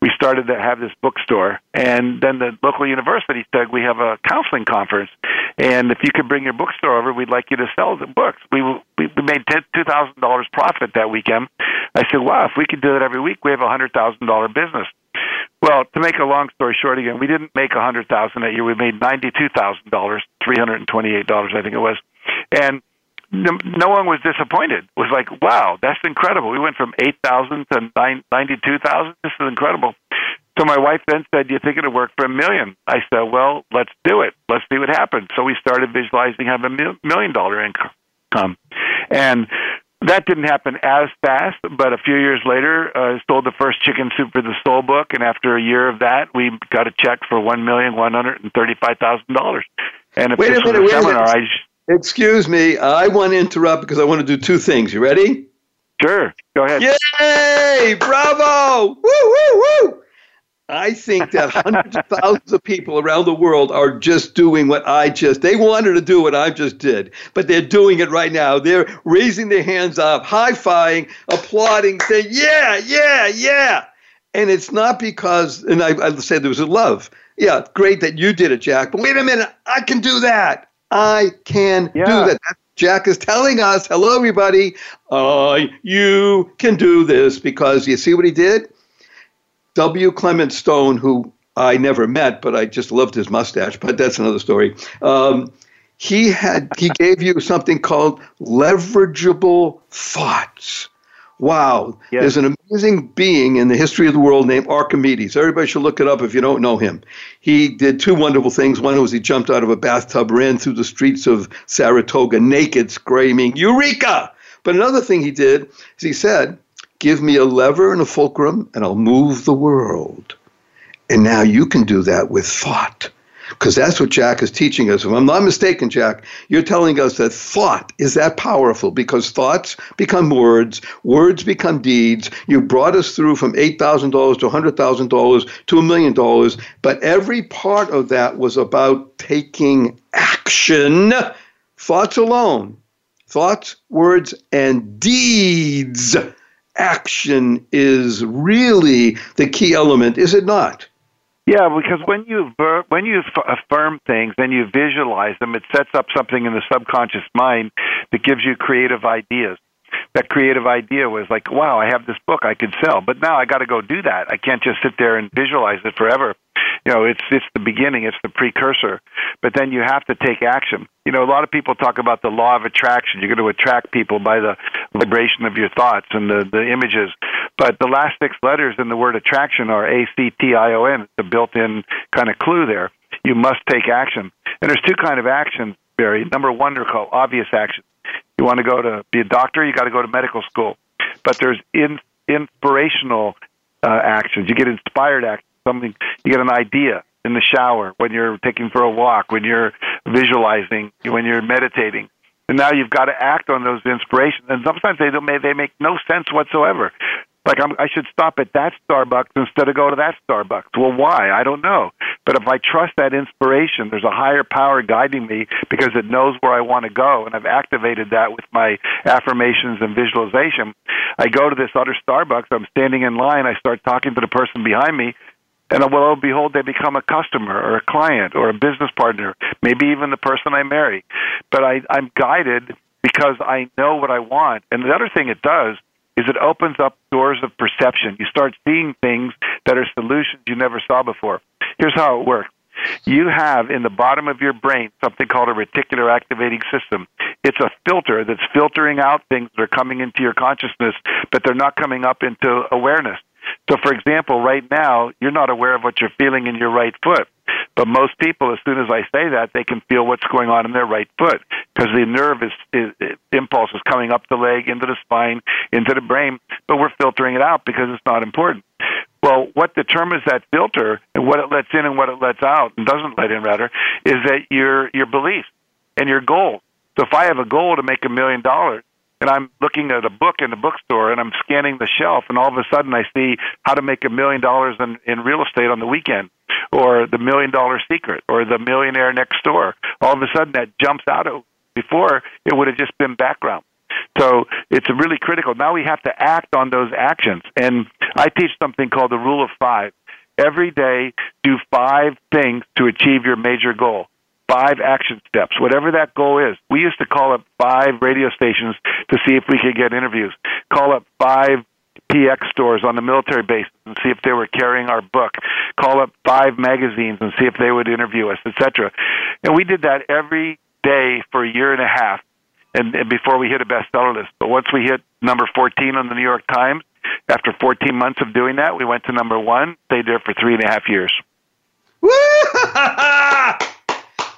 We started to have this bookstore, and then the local university said we have a counseling conference, and if you could bring your bookstore over, we'd like you to sell the books. We we, made two thousand dollars profit that weekend. I said, wow, if we could do that every week, we have a hundred thousand dollar business. Well, to make a long story short, again, we didn't make a hundred thousand that year. We made ninety-two thousand dollars, three hundred and twenty-eight dollars, I think it was, and no, no one was disappointed. It was like, wow, that's incredible. We went from eight thousand to nine, ninety-two thousand. This is incredible. So my wife then said, you think it'll work for a million? I said, "Well, let's do it. Let's see what happens." So we started visualizing having a million dollar income, and that didn't happen as fast, but a few years later, uh, sold the first chicken soup for the soul book, and after a year of that, we got a check for one million one hundred and thirty-five thousand dollars. And if wait this a minute, was a seminar, minute. I, excuse me, I want to interrupt because I want to do two things. You ready? Sure, go ahead. Yay! Bravo! Woo woo woo! I think that hundreds of thousands of people around the world are just doing what I just, they wanted to do what I just did, but they're doing it right now. They're raising their hands up, high fiving, applauding, saying, yeah, yeah, yeah. And it's not because, and I, I said there was a love. Yeah, great that you did it, Jack, but wait a minute, I can do that. I can Yeah. do that. Jack is telling us, hello, everybody, uh, you can do this because you see what he did? W. Clement Stone, who I never met, but I just loved his mustache, but that's another story. Um, he had he gave you something called leverageable thoughts. Wow. Yes. There's an amazing being in the history of the world named Archimedes. Everybody should look it up if you don't know him. He did two wonderful things. One was he jumped out of a bathtub, ran through the streets of Saratoga naked, screaming, Eureka! But another thing he did is he said, Give me a lever and a fulcrum, and I'll move the world. And now you can do that with thought. Because that's what Jack is teaching us. If I'm not mistaken, Jack, you're telling us that thought is that powerful because thoughts become words, words become deeds. You brought us through from $8,000 to $100,000 to a million dollars, but every part of that was about taking action. Thoughts alone, thoughts, words, and deeds. Action is really the key element, is it not? Yeah, because when you when you affirm things and you visualize them, it sets up something in the subconscious mind that gives you creative ideas. That creative idea was like, wow, I have this book I could sell, but now I got to go do that. I can't just sit there and visualize it forever. You know, it's it's the beginning, it's the precursor, but then you have to take action. You know, a lot of people talk about the law of attraction. You're going to attract people by the vibration of your thoughts and the the images. But the last six letters in the word attraction are A C T I O N. It's a built-in kind of clue there. You must take action, and there's two kind of actions, Barry. Number one, they're called obvious actions. You want to go to be a doctor, you got to go to medical school. But there's in, inspirational uh, actions. You get inspired actions. Something you get an idea in the shower when you're taking for a walk, when you're visualizing, when you're meditating. And now you've got to act on those inspirations. And sometimes they don't, they make no sense whatsoever. Like I'm, I should stop at that Starbucks instead of go to that Starbucks. Well, why? I don't know. But if I trust that inspiration, there's a higher power guiding me because it knows where I want to go, and I've activated that with my affirmations and visualization. I go to this other Starbucks. I'm standing in line. I start talking to the person behind me, and lo and behold, they become a customer or a client or a business partner, maybe even the person I marry. But I, I'm guided because I know what I want. And the other thing it does is it opens up doors of perception. You start seeing things that are solutions you never saw before. Here's how it works. You have in the bottom of your brain something called a reticular activating system. It's a filter that's filtering out things that are coming into your consciousness, but they're not coming up into awareness. So, for example, right now, you're not aware of what you're feeling in your right foot. But most people, as soon as I say that, they can feel what's going on in their right foot because the nerve is, is, impulse is coming up the leg, into the spine, into the brain, but we're filtering it out because it's not important. Well, what determines that filter and what it lets in and what it lets out and doesn't let in, rather, is that your your beliefs and your goals. So if I have a goal to make a million dollars, and I'm looking at a book in the bookstore and I'm scanning the shelf and all of a sudden I see how to make a million dollars in, in real estate on the weekend or the million dollar secret or the millionaire next door. All of a sudden that jumps out of before it would have just been background. So it's really critical. Now we have to act on those actions. And I teach something called the rule of five. Every day, do five things to achieve your major goal five action steps, whatever that goal is. We used to call up five radio stations to see if we could get interviews, call up five PX stores on the military bases and see if they were carrying our book, call up five magazines and see if they would interview us, etc. And we did that every day for a year and a half. And, and before we hit a bestseller list, but once we hit number 14 on the New York Times, after 14 months of doing that, we went to number one, stayed there for three and a half years.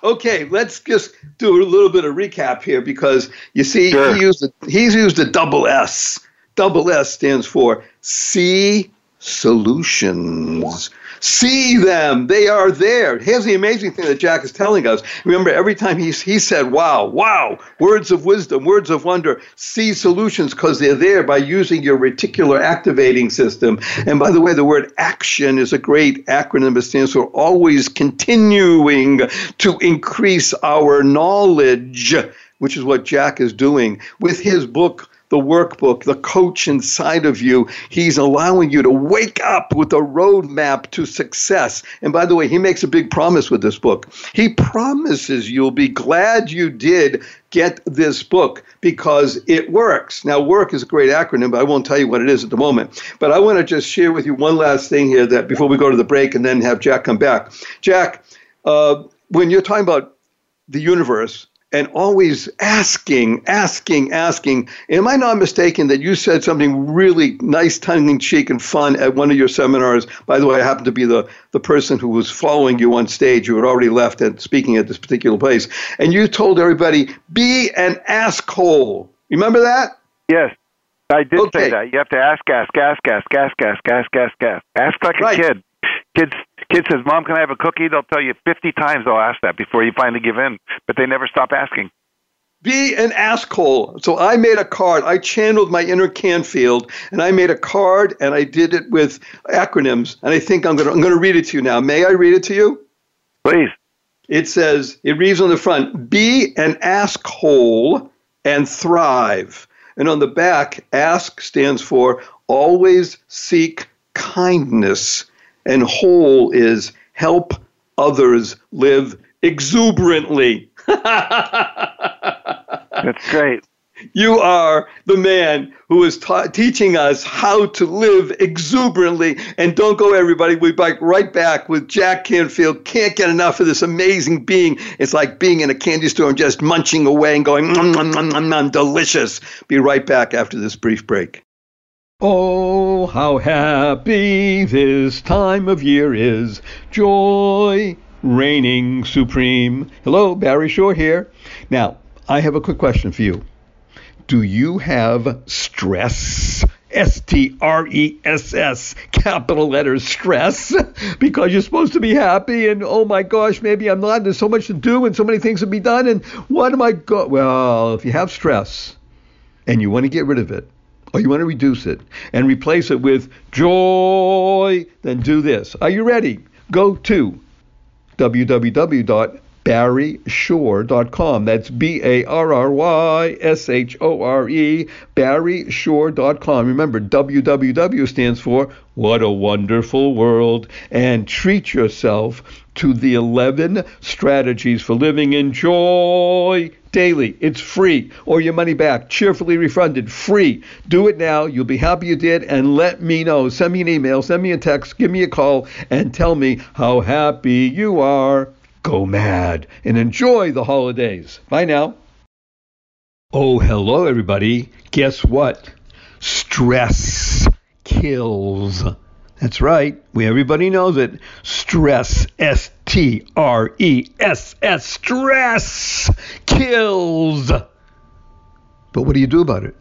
okay, let's just do a little bit of recap here because you see, Sure. he used a, he's used a double S. Double S stands for C solutions. See them. They are there. Here's the amazing thing that Jack is telling us. Remember, every time he, he said, wow, wow, words of wisdom, words of wonder, see solutions because they're there by using your reticular activating system. And by the way, the word action is a great acronym. It stands for always continuing to increase our knowledge, which is what Jack is doing with his book the workbook, the coach inside of you. He's allowing you to wake up with a roadmap to success. And by the way, he makes a big promise with this book. He promises you'll be glad you did get this book because it works. Now, work is a great acronym, but I won't tell you what it is at the moment. But I want to just share with you one last thing here that before we go to the break and then have Jack come back. Jack, uh, when you're talking about the universe, and always asking, asking, asking. Am I not mistaken that you said something really nice, tongue in cheek, and fun at one of your seminars? By the way, I happened to be the, the person who was following you on stage. You had already left and speaking at this particular place. And you told everybody, be an asshole. Remember that? Yes. I did Okay. say that. You have to ask, ask, ask, ask, ask, ask, ask, ask, ask. Ask like Right. a kid. Kids, kid says, "Mom, can I have a cookie?" They'll tell you fifty times they'll ask that before you finally give in, but they never stop asking. Be an asshole. So I made a card. I channeled my inner Canfield, and I made a card, and I did it with acronyms. And I think I'm gonna I'm gonna read it to you now. May I read it to you? Please. It says, it reads on the front, be an asshole and thrive. And on the back, ask stands for always seek kindness, and whole is help others live exuberantly. That's great. You are the man who is ta- teaching us how to live exuberantly. And don't go, everybody. We'll be back right back with Jack Canfield. Can't get enough of this amazing being. It's like being in a candy store and just munching away and going, nom, nom, nom, nom, nom, delicious. Be right back after this brief break. Oh, how happy this time of year is. Joy reigning supreme. Hello, Barry Shore here. Now, I have a quick question for you. Do you have stress? S T R E S S, capital letters, stress, because you're supposed to be happy, and oh my gosh, maybe I'm not. There's so much to do and so many things to be done, and what am I go? Well, if you have stress and you want to get rid of it, or you want to reduce it and replace it with joy, then do this. Are you ready? Go to www.barryshore.com. That's B A R R Y S H O R E, barryshore.com. Remember, www stands for What a Wonderful World. And treat yourself to the 11 strategies for living in joy daily. It's free, or your money back, cheerfully refunded, free. Do it now. You'll be happy you did, and let me know. Send me an email, send me a text, give me a call, and tell me how happy you are. Go mad and enjoy the holidays. Bye now. Oh, hello, everybody. Guess what? Stress kills. That's right. We everybody knows it. Stress, S T R E S S, stress kills. But what do you do about it?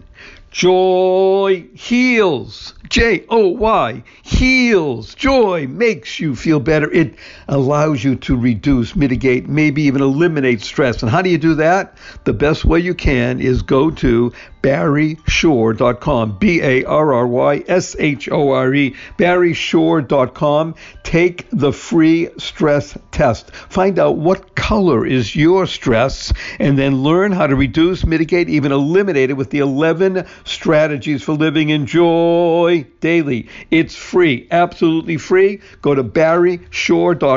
Joy heals. J O Y heals. Joy makes you feel better. It allows you to reduce, mitigate, maybe even eliminate stress. And how do you do that? The best way you can is go to barryshore.com. B A R R Y S H O R E. barryshore.com. Take the free stress test. Find out what color is your stress and then learn how to reduce, mitigate, even eliminate it with the 11 strategies for living in joy daily. It's free, absolutely free. Go to barryshore.com.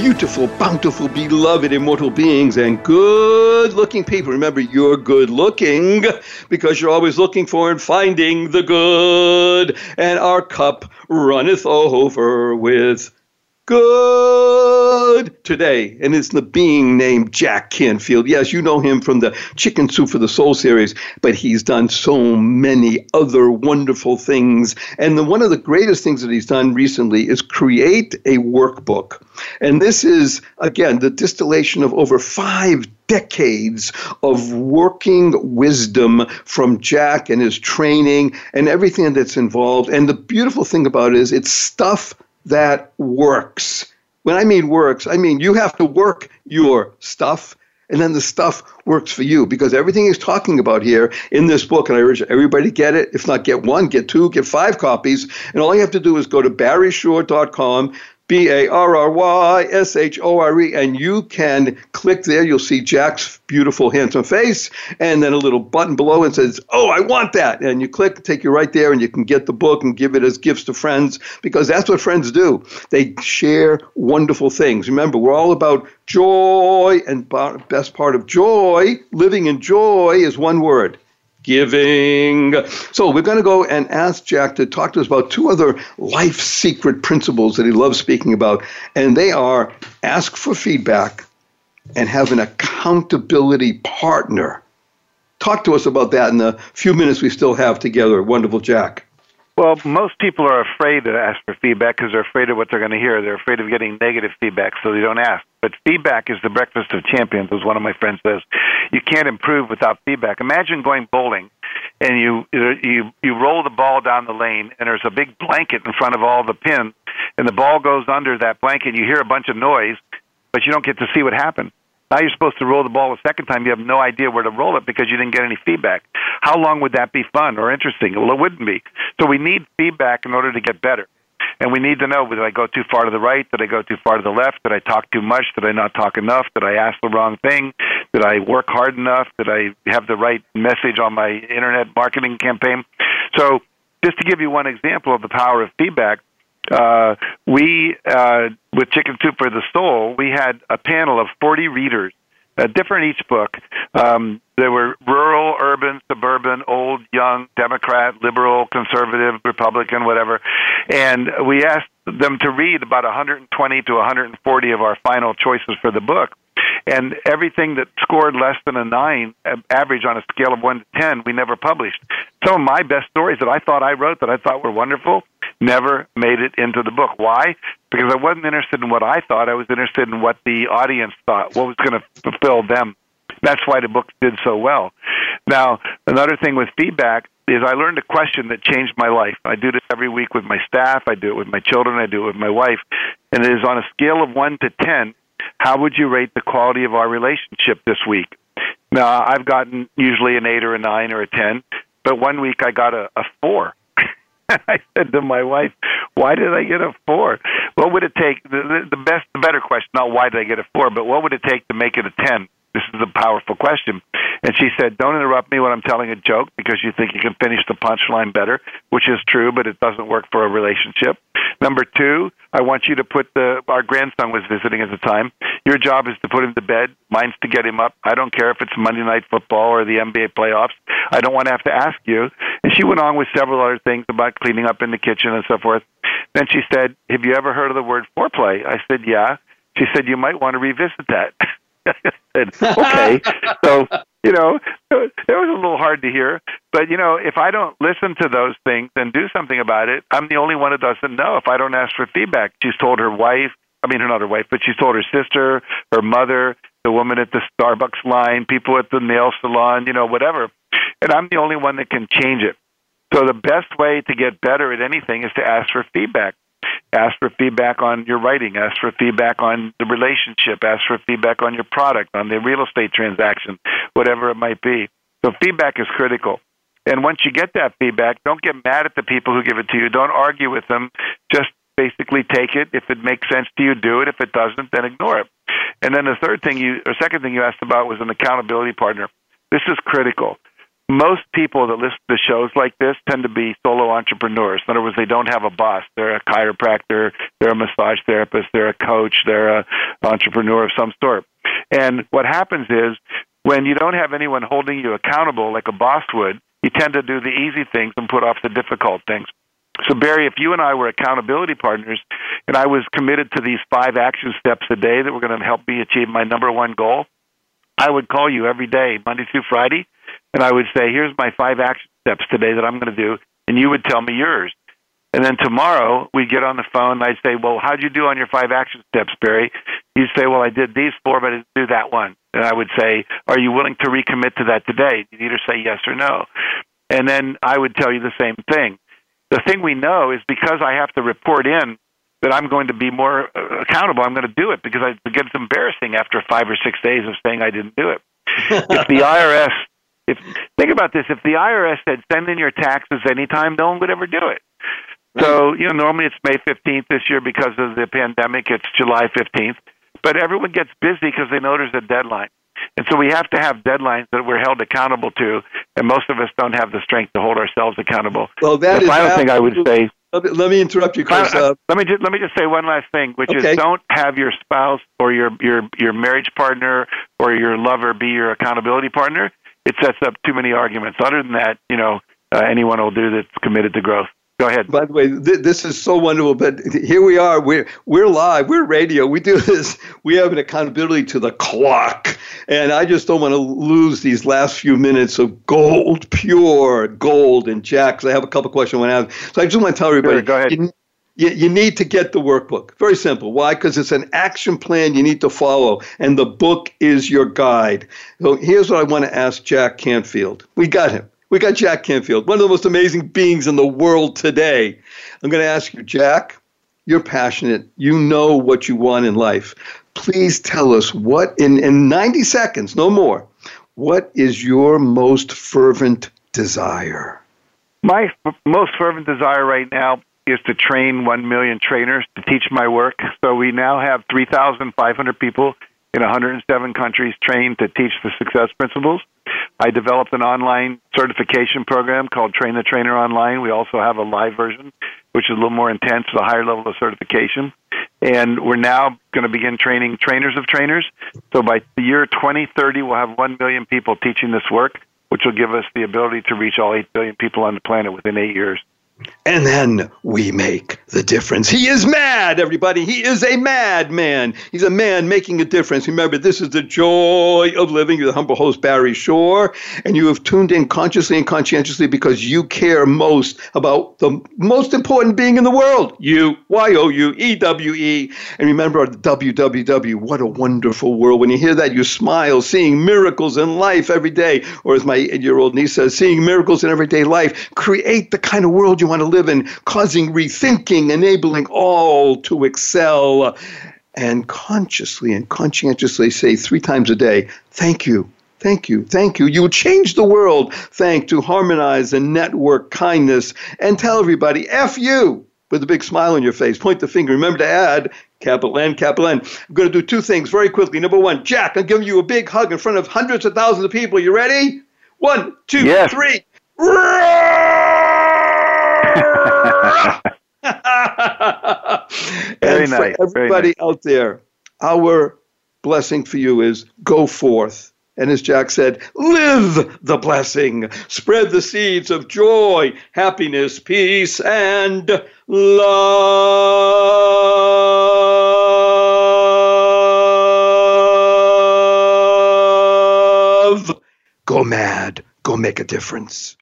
beautiful, bountiful, beloved, immortal beings, and good looking people. Remember, you're good looking because you're always looking for and finding the good, and our cup runneth over with good today, and it's the being named Jack Canfield. Yes, you know him from the Chicken Soup for the Soul series, but he's done so many other wonderful things. And the, one of the greatest things that he's done recently is create a workbook. And this is, again, the distillation of over five decades of working wisdom from Jack and his training and everything that's involved. And the beautiful thing about it is it's stuff that works. When I mean works, I mean you have to work your stuff and then the stuff works for you because everything he's talking about here in this book, and I urge everybody get it. If not, get one, get two, get five copies. And all you have to do is go to barryshore.com B A R R Y S H O R E, and you can click there. You'll see Jack's beautiful, handsome face, and then a little button below and says, Oh, I want that. And you click, take you right there, and you can get the book and give it as gifts to friends because that's what friends do. They share wonderful things. Remember, we're all about joy, and best part of joy, living in joy, is one word giving. So we're going to go and ask Jack to talk to us about two other life secret principles that he loves speaking about, and they are ask for feedback and have an accountability partner. Talk to us about that in the few minutes we still have together. Wonderful, Jack. Well, most people are afraid to ask for feedback because they're afraid of what they're going to hear. They're afraid of getting negative feedback, so they don't ask. But feedback is the breakfast of champions, as one of my friends says. You can't improve without feedback. Imagine going bowling, and you you you roll the ball down the lane, and there's a big blanket in front of all the pins, and the ball goes under that blanket. And you hear a bunch of noise, but you don't get to see what happened. Now you're supposed to roll the ball a second time. You have no idea where to roll it because you didn't get any feedback. How long would that be fun or interesting? Well, it wouldn't be. So we need feedback in order to get better. And we need to know did I go too far to the right? Did I go too far to the left? Did I talk too much? Did I not talk enough? Did I ask the wrong thing? Did I work hard enough? Did I have the right message on my internet marketing campaign? So, just to give you one example of the power of feedback, uh, we uh, with Chicken Soup for the Soul, we had a panel of 40 readers, uh, different each book. Um, there were rural, urban, suburban, old, young, Democrat, liberal, conservative, Republican, whatever, and we asked them to read about 120 to 140 of our final choices for the book. And everything that scored less than a nine, average on a scale of one to ten, we never published. Some of my best stories that I thought I wrote that I thought were wonderful never made it into the book. Why? Because I wasn't interested in what I thought. I was interested in what the audience thought, what was going to fulfill them. That's why the book did so well. Now, another thing with feedback is I learned a question that changed my life. I do this every week with my staff, I do it with my children, I do it with my wife, and it is on a scale of 1 to 10, how would you rate the quality of our relationship this week? Now, I've gotten usually an 8 or a 9 or a 10, but one week I got a, a 4. I said to my wife, "Why did I get a four? What would it take? The, the best, the better question, not why did I get a four, but what would it take to make it a ten? This is a powerful question. And she said, Don't interrupt me when I'm telling a joke because you think you can finish the punchline better, which is true, but it doesn't work for a relationship. Number two, I want you to put the, our grandson was visiting at the time. Your job is to put him to bed. Mine's to get him up. I don't care if it's Monday Night Football or the NBA playoffs. I don't want to have to ask you. And she went on with several other things about cleaning up in the kitchen and so forth. Then she said, Have you ever heard of the word foreplay? I said, Yeah. She said, You might want to revisit that. okay. so, you know, it was a little hard to hear. But, you know, if I don't listen to those things and do something about it, I'm the only one who doesn't know if I don't ask for feedback. She's told her wife, I mean, not her wife, but she's told her sister, her mother, the woman at the Starbucks line, people at the nail salon, you know, whatever. And I'm the only one that can change it. So the best way to get better at anything is to ask for feedback. Ask for feedback on your writing. Ask for feedback on the relationship. Ask for feedback on your product, on the real estate transaction, whatever it might be. So feedback is critical. And once you get that feedback, don't get mad at the people who give it to you. Don't argue with them. Just basically take it. If it makes sense to you, do it. If it doesn't, then ignore it. And then the third thing you, or second thing you asked about was an accountability partner. This is critical. Most people that listen to shows like this tend to be solo entrepreneurs. In other words, they don't have a boss. They're a chiropractor, they're a massage therapist, they're a coach, they're an entrepreneur of some sort. And what happens is when you don't have anyone holding you accountable like a boss would, you tend to do the easy things and put off the difficult things. So, Barry, if you and I were accountability partners and I was committed to these five action steps a day that were going to help me achieve my number one goal, I would call you every day, Monday through Friday, and I would say, "Here's my five action steps today that I'm going to do," and you would tell me yours. And then tomorrow we'd get on the phone and I'd say, Well, how'd you do on your five action steps, Barry? You'd say, Well, I did these four, but I didn't do that one. And I would say, Are you willing to recommit to that today? You'd either say yes or no. And then I would tell you the same thing. The thing we know is because I have to report in that I'm going to be more uh, accountable, I'm going to do it because it gets embarrassing after five or six days of saying I didn't do it. if the IRS if think about this, if the IRS said send in your taxes anytime, no one would ever do it. So you know, normally it's May fifteenth this year because of the pandemic. It's July fifteenth, but everyone gets busy because they know there's a deadline, and so we have to have deadlines that we're held accountable to. And most of us don't have the strength to hold ourselves accountable. Well, that the is final thing I would say. Let me, let me interrupt you, Chris. Uh, let me just let me just say one last thing, which Okay. is don't have your spouse or your your your marriage partner or your lover be your accountability partner. It sets up too many arguments. Other than that, you know, uh, anyone will do that's committed to growth. Go ahead. By the way, th- this is so wonderful. But here we are. We're we're live. We're radio. We do this. We have an accountability to the clock, and I just don't want to lose these last few minutes of gold, pure gold. And Jack, 'cause I have a couple questions I want to ask. So I just want to tell everybody. Sure, go ahead. You, you, you need to get the workbook. Very simple. Why? Because it's an action plan you need to follow, and the book is your guide. So here's what I want to ask Jack Canfield. We got him. We got Jack Canfield, one of the most amazing beings in the world today. I'm going to ask you, Jack, you're passionate. You know what you want in life. Please tell us what, in, in 90 seconds, no more, what is your most fervent desire? My f- most fervent desire right now is to train 1 million trainers to teach my work. So we now have 3,500 people in 107 countries trained to teach the success principles. I developed an online certification program called Train the Trainer Online. We also have a live version, which is a little more intense, a higher level of certification. And we're now going to begin training trainers of trainers. So by the year 2030, we'll have 1 million people teaching this work, which will give us the ability to reach all 8 billion people on the planet within eight years. And then we make the difference. He is mad, everybody. He is a madman. He's a man making a difference. Remember, this is the joy of living. You're the humble host, Barry Shore, and you have tuned in consciously and conscientiously because you care most about the most important being in the world. You, Y O U E W E. And remember, WWW, what a wonderful world. When you hear that, you smile, seeing miracles in life every day. Or as my eight year old niece says, seeing miracles in everyday life. Create the kind of world you want to live in, causing rethinking, enabling all to excel. And consciously and conscientiously say three times a day, thank you. Thank you. Thank you. You change the world. Thank to harmonize and network kindness and tell everybody, F you, with a big smile on your face. Point the finger. Remember to add capital N, capital N. I'm going to do two things very quickly. Number one, Jack, I'm giving you a big hug in front of hundreds of thousands of people. You ready? One, two, Yes. three. Very and nice, for very everybody nice. out there, our blessing for you is go forth. And as Jack said, live the blessing. Spread the seeds of joy, happiness, peace, and love. Go mad. Go make a difference.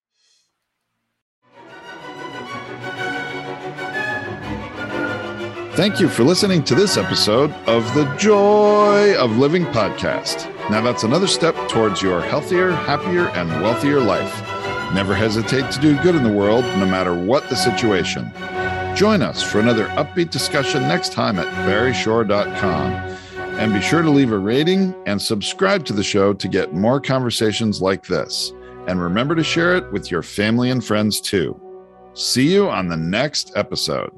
Thank you for listening to this episode of the Joy of Living podcast. Now, that's another step towards your healthier, happier, and wealthier life. Never hesitate to do good in the world, no matter what the situation. Join us for another upbeat discussion next time at barryshore.com. And be sure to leave a rating and subscribe to the show to get more conversations like this. And remember to share it with your family and friends too. See you on the next episode.